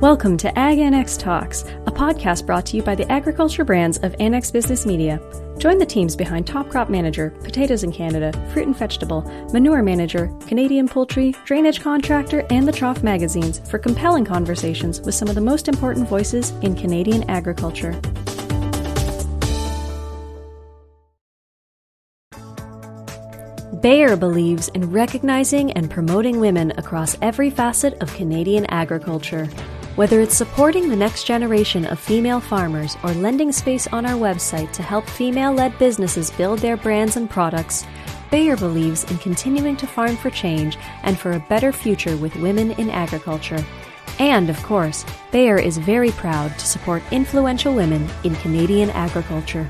Welcome to Ag Annex Talks, a podcast brought to you by the agriculture brands of Annex Business Media. Join the teams behind Top Crop Manager, Potatoes in Canada, Fruit and Vegetable, Manure Manager, Canadian Poultry, Drainage Contractor, and the Trough magazines for compelling conversations with some of the most important voices in Canadian agriculture. Bayer believes in recognizing and promoting women across every facet of Canadian agriculture. Whether it's supporting the next generation of female farmers or lending space on our website to help female led businesses build their brands and products, Bayer believes in continuing to farm for change and for a better future with women in agriculture. And, of course, Bayer is very proud to support influential women in Canadian agriculture.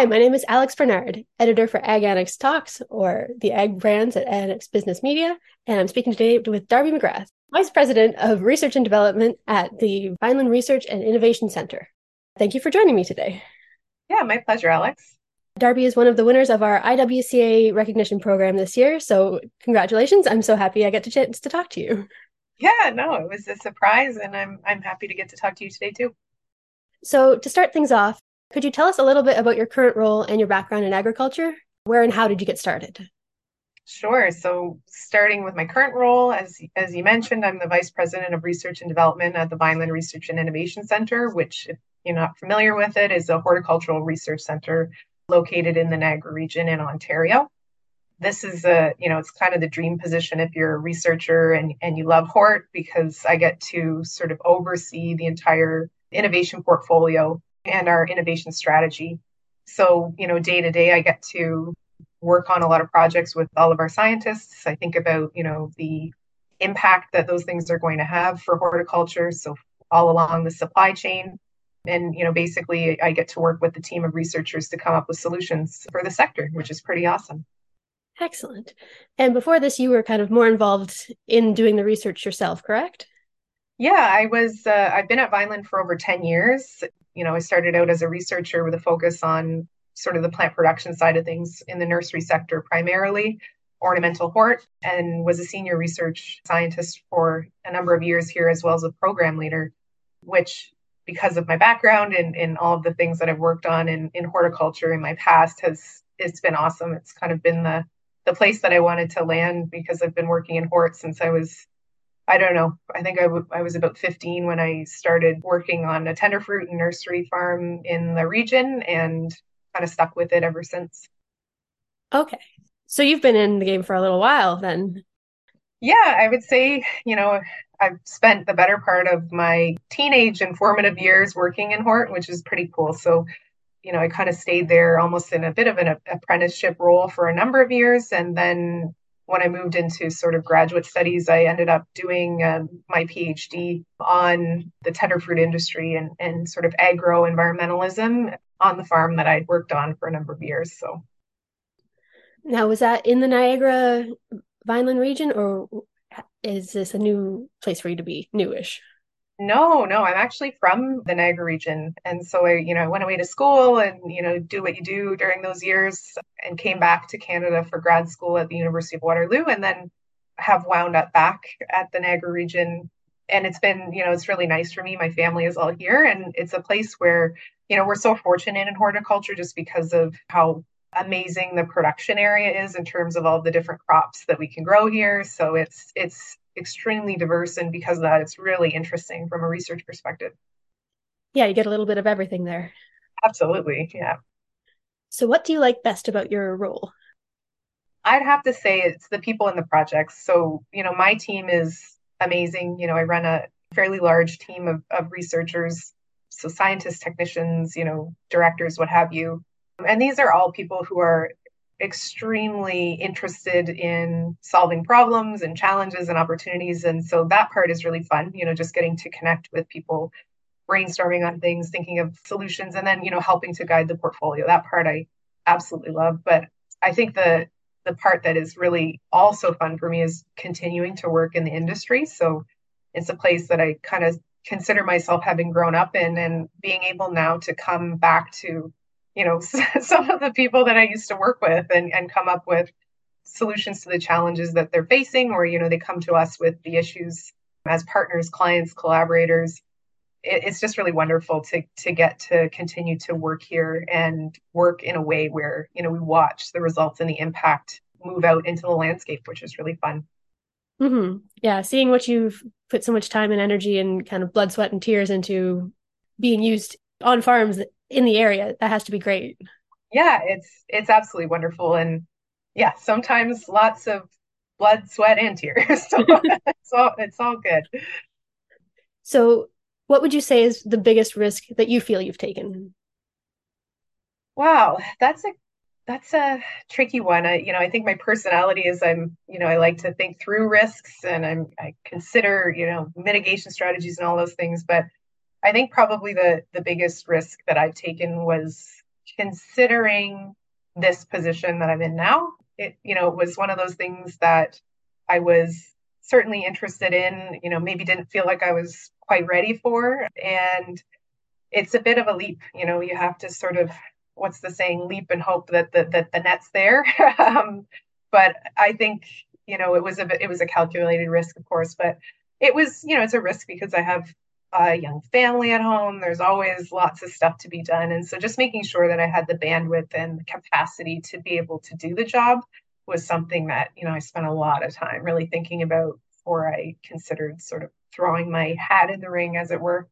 Hi, my name is Alex Barnard, editor for Ag Annex Talks, or the Ag Brands at Annex Business Media, and I'm speaking today with Darby McGrath, Vice President of Research and Development at the Vineland Research and Innovation Center. Thank you for joining me today. Yeah, my pleasure, Alex. Darby is one of the winners of our IWCA recognition program this year, so congratulations. I'm so happy I get the chance to talk to you. Yeah, no, it was a surprise, and I'm I'm happy to get to talk to you today too. So, to start things off, could you tell us a little bit about your current role and your background in agriculture? Where and how did you get started? Sure. So, starting with my current role, as as you mentioned, I'm the vice president of research and development at the Vineland Research and Innovation Center, which, if you're not familiar with it, is a horticultural research center located in the Niagara region in Ontario. This is a, you know, it's kind of the dream position if you're a researcher and, and you love hort because I get to sort of oversee the entire innovation portfolio and our innovation strategy. So, you know, day to day, I get to work on a lot of projects with all of our scientists. I think about, you know, the impact that those things are going to have for horticulture. So, all along the supply chain. And, you know, basically, I get to work with the team of researchers to come up with solutions for the sector, which is pretty awesome. Excellent. And before this, you were kind of more involved in doing the research yourself, correct? Yeah, I was. Uh, I've been at Vineland for over 10 years you know, I started out as a researcher with a focus on sort of the plant production side of things in the nursery sector primarily, ornamental hort, and was a senior research scientist for a number of years here, as well as a program leader, which because of my background and in all of the things that I've worked on in, in horticulture in my past has it's been awesome. It's kind of been the the place that I wanted to land because I've been working in hort since I was I don't know. I think I, w- I was about 15 when I started working on a tender fruit and nursery farm in the region and kind of stuck with it ever since. Okay. So you've been in the game for a little while then. Yeah, I would say, you know, I've spent the better part of my teenage and formative years working in Hort, which is pretty cool. So, you know, I kind of stayed there almost in a bit of an apprenticeship role for a number of years and then when I moved into sort of graduate studies, I ended up doing um, my PhD on the tender fruit industry and, and sort of agro environmentalism on the farm that I'd worked on for a number of years. So, now was that in the Niagara Vineland region, or is this a new place for you to be, newish? No, no, I'm actually from the Niagara region. And so I, you know, I went away to school and, you know, do what you do during those years and came back to Canada for grad school at the University of Waterloo and then have wound up back at the Niagara region. And it's been, you know, it's really nice for me. My family is all here and it's a place where, you know, we're so fortunate in horticulture just because of how amazing the production area is in terms of all the different crops that we can grow here. So it's it's extremely diverse and because of that it's really interesting from a research perspective. Yeah you get a little bit of everything there. Absolutely yeah. So what do you like best about your role? I'd have to say it's the people in the projects. So you know my team is amazing. You know i run a fairly large team of, of researchers so scientists technicians you know directors what have you. And these are all people who are extremely interested in solving problems and challenges and opportunities. And so that part is really fun, you know, just getting to connect with people, brainstorming on things, thinking of solutions, and then, you know, helping to guide the portfolio. That part I absolutely love. But I think the the part that is really also fun for me is continuing to work in the industry. So it's a place that I kind of consider myself having grown up in and being able now to come back to you know some of the people that I used to work with and and come up with solutions to the challenges that they're facing, or, you know, they come to us with the issues as partners, clients, collaborators. It, it's just really wonderful to to get to continue to work here and work in a way where, you know, we watch the results and the impact move out into the landscape, which is really fun. Mm-hmm. Yeah, seeing what you've put so much time and energy and kind of blood, sweat, and tears into being used on farms in the area, that has to be great. Yeah, it's it's absolutely wonderful, and yeah, sometimes lots of blood, sweat, and tears. so it's all it's all good. So, what would you say is the biggest risk that you feel you've taken? Wow, that's a that's a tricky one. I, you know, I think my personality is I'm, you know, I like to think through risks and I'm, I consider, you know, mitigation strategies and all those things. But I think probably the the biggest risk that I've taken was considering this position that I'm in now. It, you know, it was one of those things that I was certainly interested in. You know, maybe didn't feel like I was quite ready for, and it's a bit of a leap. You know, you have to sort of what's the saying leap and hope that the, that the net's there um, but i think you know it was a it was a calculated risk of course but it was you know it's a risk because i have a young family at home there's always lots of stuff to be done and so just making sure that i had the bandwidth and the capacity to be able to do the job was something that you know i spent a lot of time really thinking about before i considered sort of throwing my hat in the ring as it were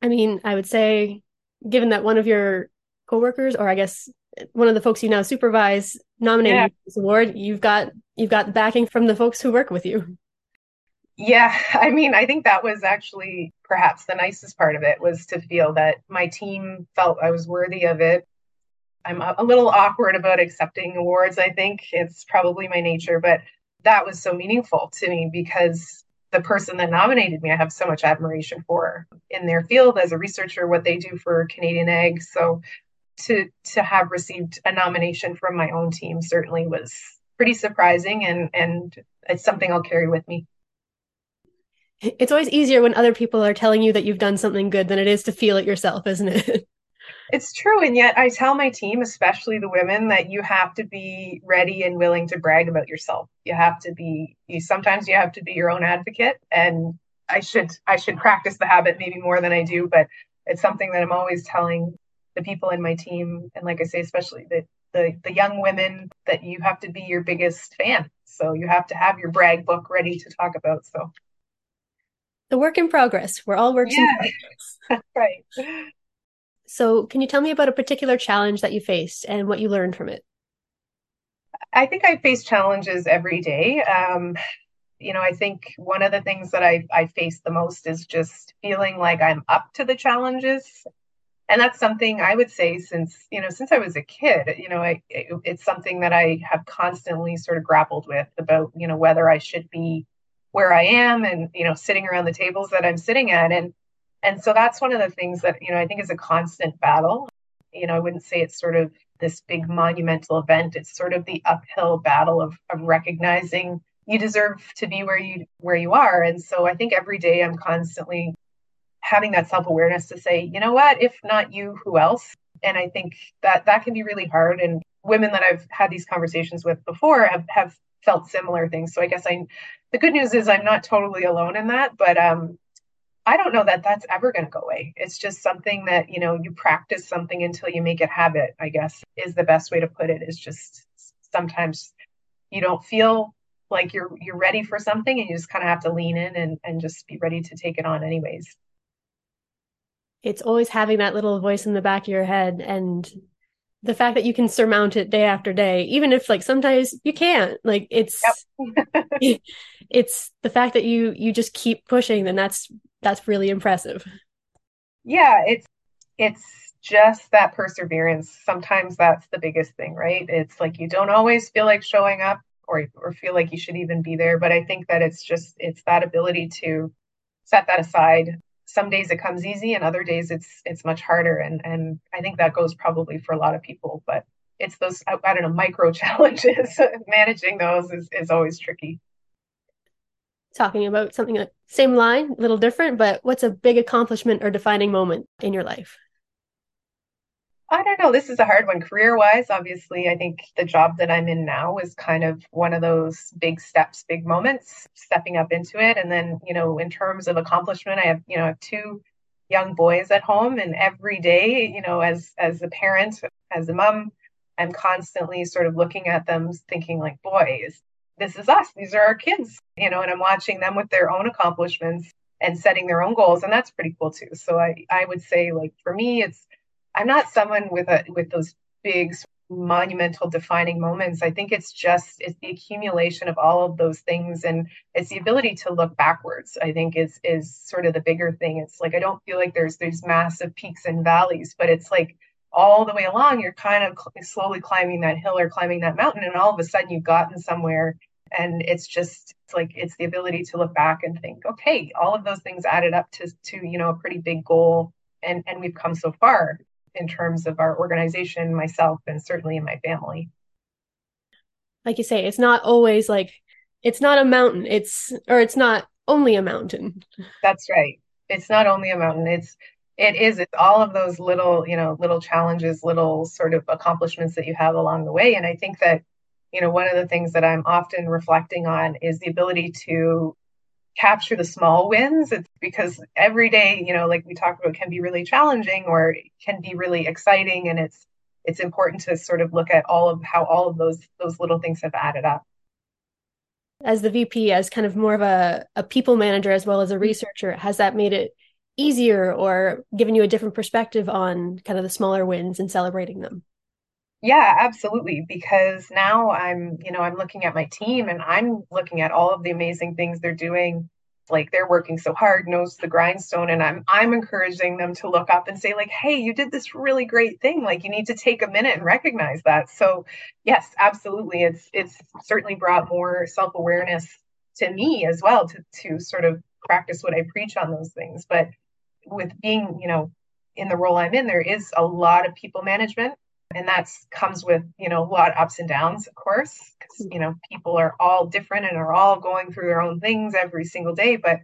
i mean i would say given that one of your coworkers, or I guess one of the folks you now supervise, nominated yeah. this award, you've got you've got backing from the folks who work with you. Yeah, I mean, I think that was actually perhaps the nicest part of it was to feel that my team felt I was worthy of it. I'm a little awkward about accepting awards. I think it's probably my nature, but that was so meaningful to me because the person that nominated me, I have so much admiration for in their field as a researcher, what they do for Canadian Ag. So to to have received a nomination from my own team certainly was pretty surprising and and it's something I'll carry with me. It's always easier when other people are telling you that you've done something good than it is to feel it yourself, isn't it? It's true. And yet I tell my team, especially the women, that you have to be ready and willing to brag about yourself. You have to be you sometimes you have to be your own advocate. And I should I should practice the habit maybe more than I do, but it's something that I'm always telling the people in my team. And like I say, especially the the, the young women that you have to be your biggest fan. So you have to have your brag book ready to talk about. So the work in progress. We're all works yeah. in progress. right. So, can you tell me about a particular challenge that you faced and what you learned from it? I think I face challenges every day. Um, you know, I think one of the things that I, I face the most is just feeling like I'm up to the challenges. And that's something I would say since, you know, since I was a kid, you know, I, it, it's something that I have constantly sort of grappled with about, you know, whether I should be where I am and, you know, sitting around the tables that I'm sitting at. And and so that's one of the things that, you know, I think is a constant battle. You know, I wouldn't say it's sort of this big monumental event. It's sort of the uphill battle of, of recognizing you deserve to be where you where you are. And so I think every day I'm constantly having that self-awareness to say, you know what, if not you, who else? And I think that that can be really hard. And women that I've had these conversations with before have, have felt similar things. So I guess I the good news is I'm not totally alone in that, but um I don't know that that's ever going to go away. It's just something that, you know, you practice something until you make it habit, I guess is the best way to put it. Is just sometimes you don't feel like you're you're ready for something and you just kind of have to lean in and and just be ready to take it on anyways. It's always having that little voice in the back of your head and the fact that you can surmount it day after day even if like sometimes you can't like it's yep. it's the fact that you you just keep pushing then that's that's really impressive. Yeah, it's it's just that perseverance. Sometimes that's the biggest thing, right? It's like you don't always feel like showing up or or feel like you should even be there, but I think that it's just it's that ability to set that aside. Some days it comes easy and other days it's it's much harder. And and I think that goes probably for a lot of people, but it's those I, I don't know micro challenges. Managing those is is always tricky. Talking about something like same line, a little different, but what's a big accomplishment or defining moment in your life? I don't know. This is a hard one. Career wise, obviously, I think the job that I'm in now is kind of one of those big steps, big moments, stepping up into it. And then, you know, in terms of accomplishment, I have, you know, two young boys at home and every day, you know, as as a parent, as a mom, I'm constantly sort of looking at them thinking like, boys, this is us. These are our kids, you know, and I'm watching them with their own accomplishments and setting their own goals. And that's pretty cool too. So I, I would say like for me, it's I'm not someone with a with those big monumental defining moments. I think it's just it's the accumulation of all of those things and it's the ability to look backwards. I think is is sort of the bigger thing. It's like I don't feel like there's there's massive peaks and valleys, but it's like all the way along you're kind of cl- slowly climbing that hill or climbing that mountain and all of a sudden you've gotten somewhere and it's just it's like it's the ability to look back and think okay all of those things added up to to you know a pretty big goal and and we've come so far in terms of our organization, myself, and certainly in my family. Like you say, it's not always like it's not a mountain. It's or it's not only a mountain. That's right. It's not only a mountain. It's it is it's all of those little you know little challenges little sort of accomplishments that you have along the way and i think that you know one of the things that i'm often reflecting on is the ability to capture the small wins it's because every day you know like we talked about can be really challenging or can be really exciting and it's it's important to sort of look at all of how all of those those little things have added up as the vp as kind of more of a, a people manager as well as a mm-hmm. researcher has that made it easier or given you a different perspective on kind of the smaller wins and celebrating them yeah, absolutely. Because now I'm, you know, I'm looking at my team and I'm looking at all of the amazing things they're doing. Like they're working so hard, knows the grindstone, and I'm I'm encouraging them to look up and say, like, hey, you did this really great thing. Like you need to take a minute and recognize that. So yes, absolutely. It's it's certainly brought more self-awareness to me as well to to sort of practice what I preach on those things. But with being, you know, in the role I'm in, there is a lot of people management and that's comes with you know a lot of ups and downs of course because you know people are all different and are all going through their own things every single day but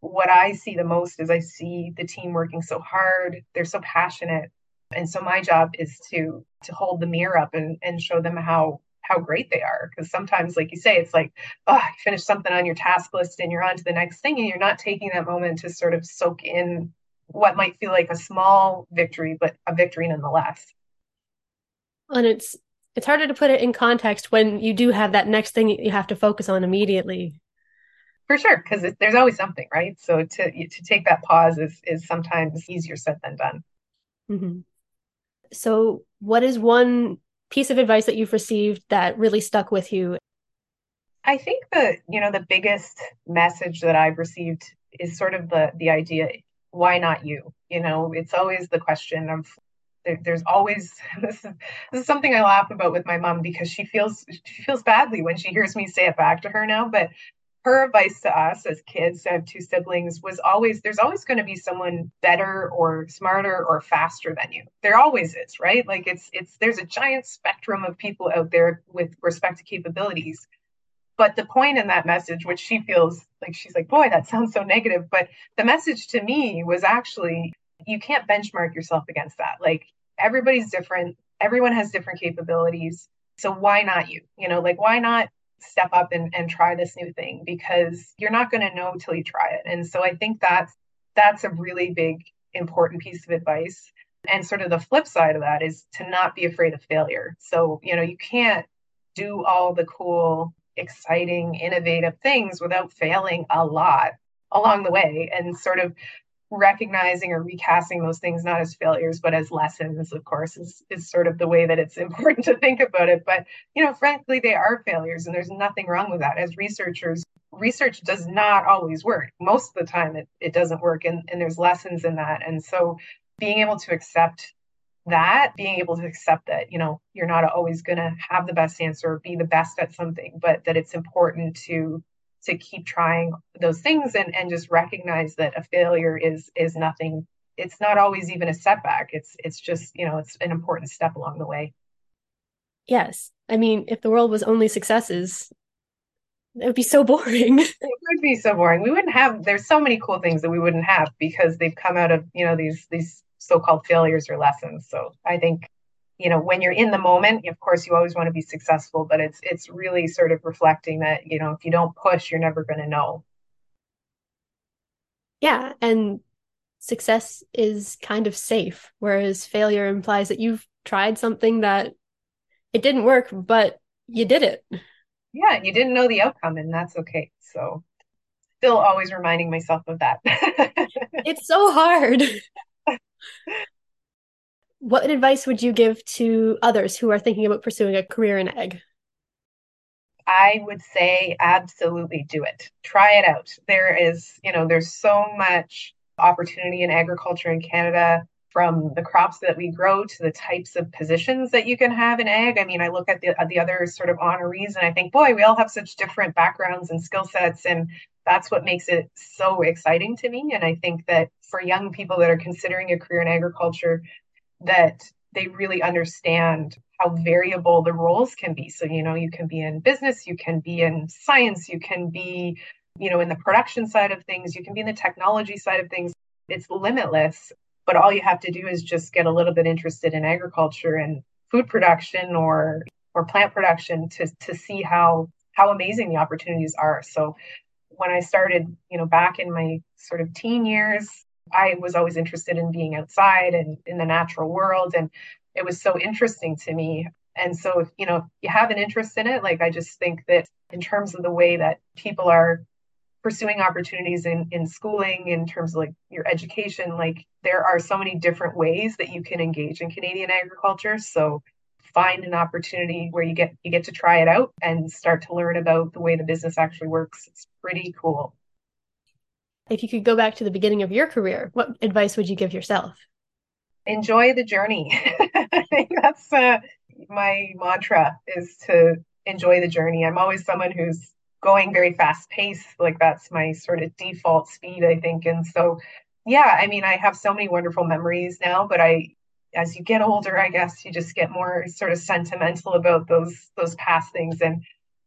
what i see the most is i see the team working so hard they're so passionate and so my job is to to hold the mirror up and and show them how how great they are because sometimes like you say it's like oh you finish something on your task list and you're on to the next thing and you're not taking that moment to sort of soak in what might feel like a small victory but a victory nonetheless and it's it's harder to put it in context when you do have that next thing you have to focus on immediately. For sure because there's always something right? So to to take that pause is is sometimes easier said than done. Mm-hmm. so what is one piece of advice that you've received that really stuck with you? I think that you know the biggest message that i've received is sort of the the idea why not you? You know it's always the question of there, there's always this is, this is something I laugh about with my mom because she feels she feels badly when she hears me say it back to her now. But her advice to us as kids, I have two siblings, was always there's always going to be someone better or smarter or faster than you. There always is, right? Like it's it's there's a giant spectrum of people out there with respect to capabilities. But the point in that message, which she feels like she's like, boy, that sounds so negative. But the message to me was actually you can't benchmark yourself against that. Like everybody's different, everyone has different capabilities. So why not you? You know, like why not step up and, and try this new thing? Because you're not going to know till you try it. And so I think that's that's a really big important piece of advice. And sort of the flip side of that is to not be afraid of failure. So, you know, you can't do all the cool, exciting, innovative things without failing a lot along the way and sort of recognizing or recasting those things not as failures but as lessons of course is, is sort of the way that it's important to think about it. But you know frankly they are failures and there's nothing wrong with that. As researchers research does not always work. Most of the time it, it doesn't work and, and there's lessons in that. And so being able to accept that being able to accept that you know you're not always going to have the best answer or be the best at something but that it's important to to keep trying those things and and just recognize that a failure is is nothing. It's not always even a setback. It's it's just you know it's an important step along the way. Yes. I mean if the world was only successes it would be so boring. It would be so boring. We wouldn't have there's so many cool things that we wouldn't have because they've come out of you know these these so-called failures or lessons. So I think you know when you're in the moment of course you always want to be successful but it's it's really sort of reflecting that you know if you don't push you're never going to know. Yeah and success is kind of safe whereas failure implies that you've tried something that it didn't work but you did it. Yeah you didn't know the outcome and that's okay so still always reminding myself of that. It's so hard what advice would you give to others who are thinking about pursuing a career in ag I would say absolutely do it. Try it out. There is, you know, there's so much opportunity in agriculture in Canada from the crops that we grow to the types of positions that you can have in ag. I mean, I look at the the other sort of honorees and I think, boy, we all have such different backgrounds and skill sets and that's what makes it so exciting to me and I think that for young people that are considering a career in agriculture that they really understand how variable the roles can be. So, you know, you can be in business, you can be in science, you can be, you know, in the production side of things, you can be in the technology side of things. It's limitless, but all you have to do is just get a little bit interested in agriculture and food production or or plant production to to see how how amazing the opportunities are. So when I started, you know, back in my sort of teen years, I was always interested in being outside and in the natural world. And it was so interesting to me. And so, you know, if you have an interest in it, like I just think that in terms of the way that people are pursuing opportunities in, in schooling, in terms of like your education, like there are so many different ways that you can engage in Canadian agriculture. So find an opportunity where you get you get to try it out and start to learn about the way the business actually works. It's pretty cool. If you could go back to the beginning of your career, what advice would you give yourself? Enjoy the journey. I think that's uh, my mantra is to enjoy the journey. I'm always someone who's going very fast pace. Like that's my sort of default speed, I think. And so, yeah, I mean, I have so many wonderful memories now, but I, as you get older, I guess you just get more sort of sentimental about those those past things. And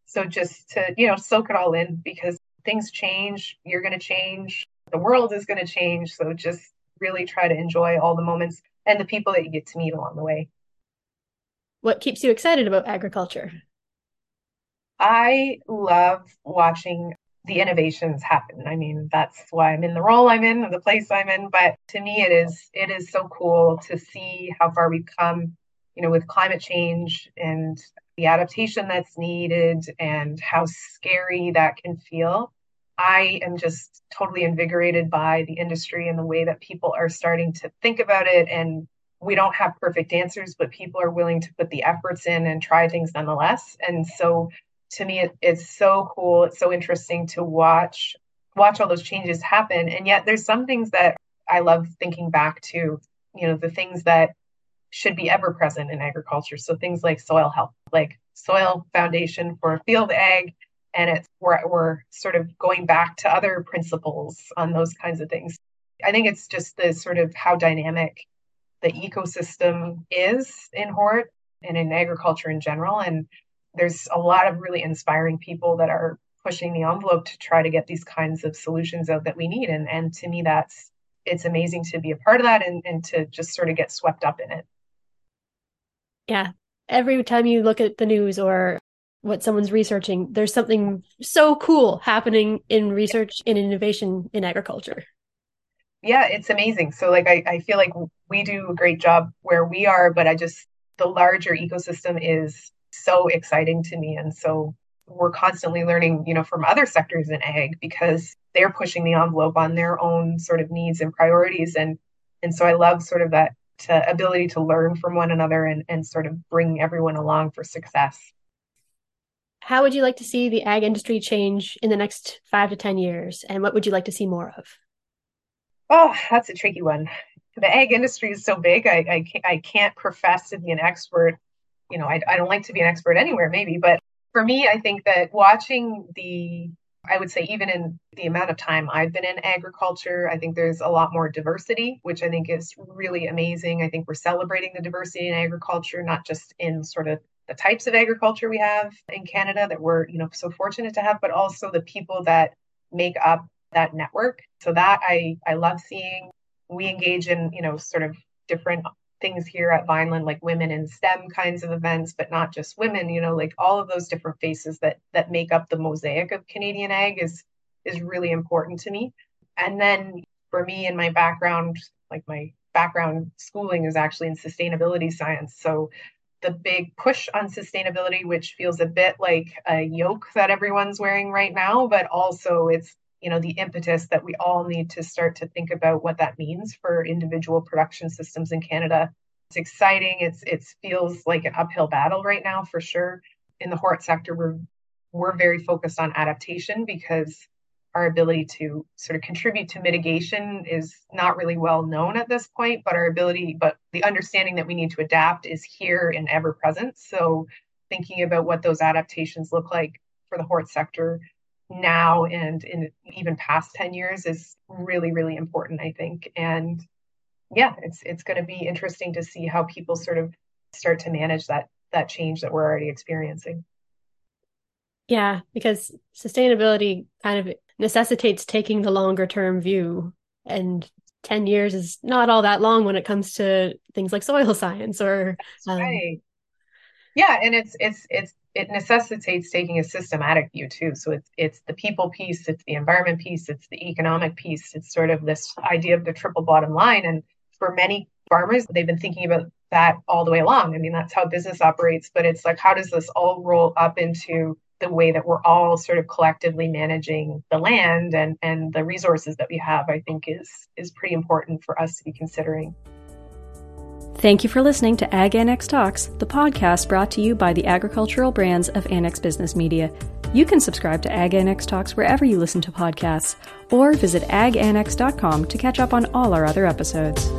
so just to, you know, soak it all in because things change, you're going to change, the world is going to change. So just really try to enjoy all the moments and the people that you get to meet along the way. What keeps you excited about agriculture? I love watching the innovations happen. I mean, that's why I'm in the role I'm in, the place I'm in. But to me, it is it is so cool to see how far we've come, you know, with climate change and the adaptation that's needed and how scary that can feel. I am just totally invigorated by the industry and the way that people are starting to think about it. And we don't have perfect answers, but people are willing to put the efforts in and try things nonetheless. And so to me, it, it's so cool. It's so interesting to watch watch all those changes happen. And yet there's some things that I love thinking back to, you know, the things that should be ever present in agriculture. So things like soil health, like soil foundation for field ag. And it's we're, we're sort of going back to other principles on those kinds of things. I think it's just the sort of how dynamic the ecosystem is in Hort and in agriculture in general. And there's a lot of really inspiring people that are pushing the envelope to try to get these kinds of solutions out that we need. And and to me that's it's amazing to be a part of that and, and to just sort of get swept up in it. Yeah. Every time you look at the news or what someone's researching, there's something so cool happening in research and innovation in agriculture. Yeah, it's amazing. So like I, I feel like we do a great job where we are, but I just the larger ecosystem is so exciting to me. And so we're constantly learning, you know, from other sectors in ag because they're pushing the envelope on their own sort of needs and priorities. And and so I love sort of that uh, ability to learn from one another and, and sort of bring everyone along for success. How would you like to see the ag industry change in the next five to 10 years? And what would you like to see more of? Oh, that's a tricky one. The ag industry is so big, I, I, can't, I can't profess to be an expert. You know, I, I don't like to be an expert anywhere, maybe, but for me, I think that watching the I would say, even in the amount of time I've been in agriculture, I think there's a lot more diversity, which I think is really amazing. I think we're celebrating the diversity in agriculture, not just in sort of the types of agriculture we have in Canada that we're, you know, so fortunate to have, but also the people that make up that network. So that I I love seeing we engage in, you know, sort of different things here at Vineland, like women in STEM kinds of events, but not just women, you know, like all of those different faces that that make up the mosaic of Canadian ag is is really important to me. And then for me and my background, like my background schooling is actually in sustainability science. So the big push on sustainability, which feels a bit like a yoke that everyone's wearing right now, but also it's you know the impetus that we all need to start to think about what that means for individual production systems in Canada. It's exciting. It's it feels like an uphill battle right now for sure. In the hort sector, we're we're very focused on adaptation because our ability to sort of contribute to mitigation is not really well known at this point, but our ability, but the understanding that we need to adapt is here and ever present. So thinking about what those adaptations look like for the hort sector now and in even past 10 years is really, really important, I think. And yeah, it's it's going to be interesting to see how people sort of start to manage that that change that we're already experiencing. Yeah, because sustainability kind of necessitates taking the longer term view. And 10 years is not all that long when it comes to things like soil science or um... right. yeah and it's it's it's it necessitates taking a systematic view too. So it's it's the people piece it's the environment piece it's the economic piece it's sort of this idea of the triple bottom line. And for many farmers they've been thinking about that all the way along. I mean that's how business operates but it's like how does this all roll up into the way that we're all sort of collectively managing the land and, and the resources that we have, I think is is pretty important for us to be considering. Thank you for listening to Ag Annex Talks, the podcast brought to you by the agricultural brands of Annex Business Media. You can subscribe to Ag Annex Talks wherever you listen to podcasts, or visit agannex.com to catch up on all our other episodes.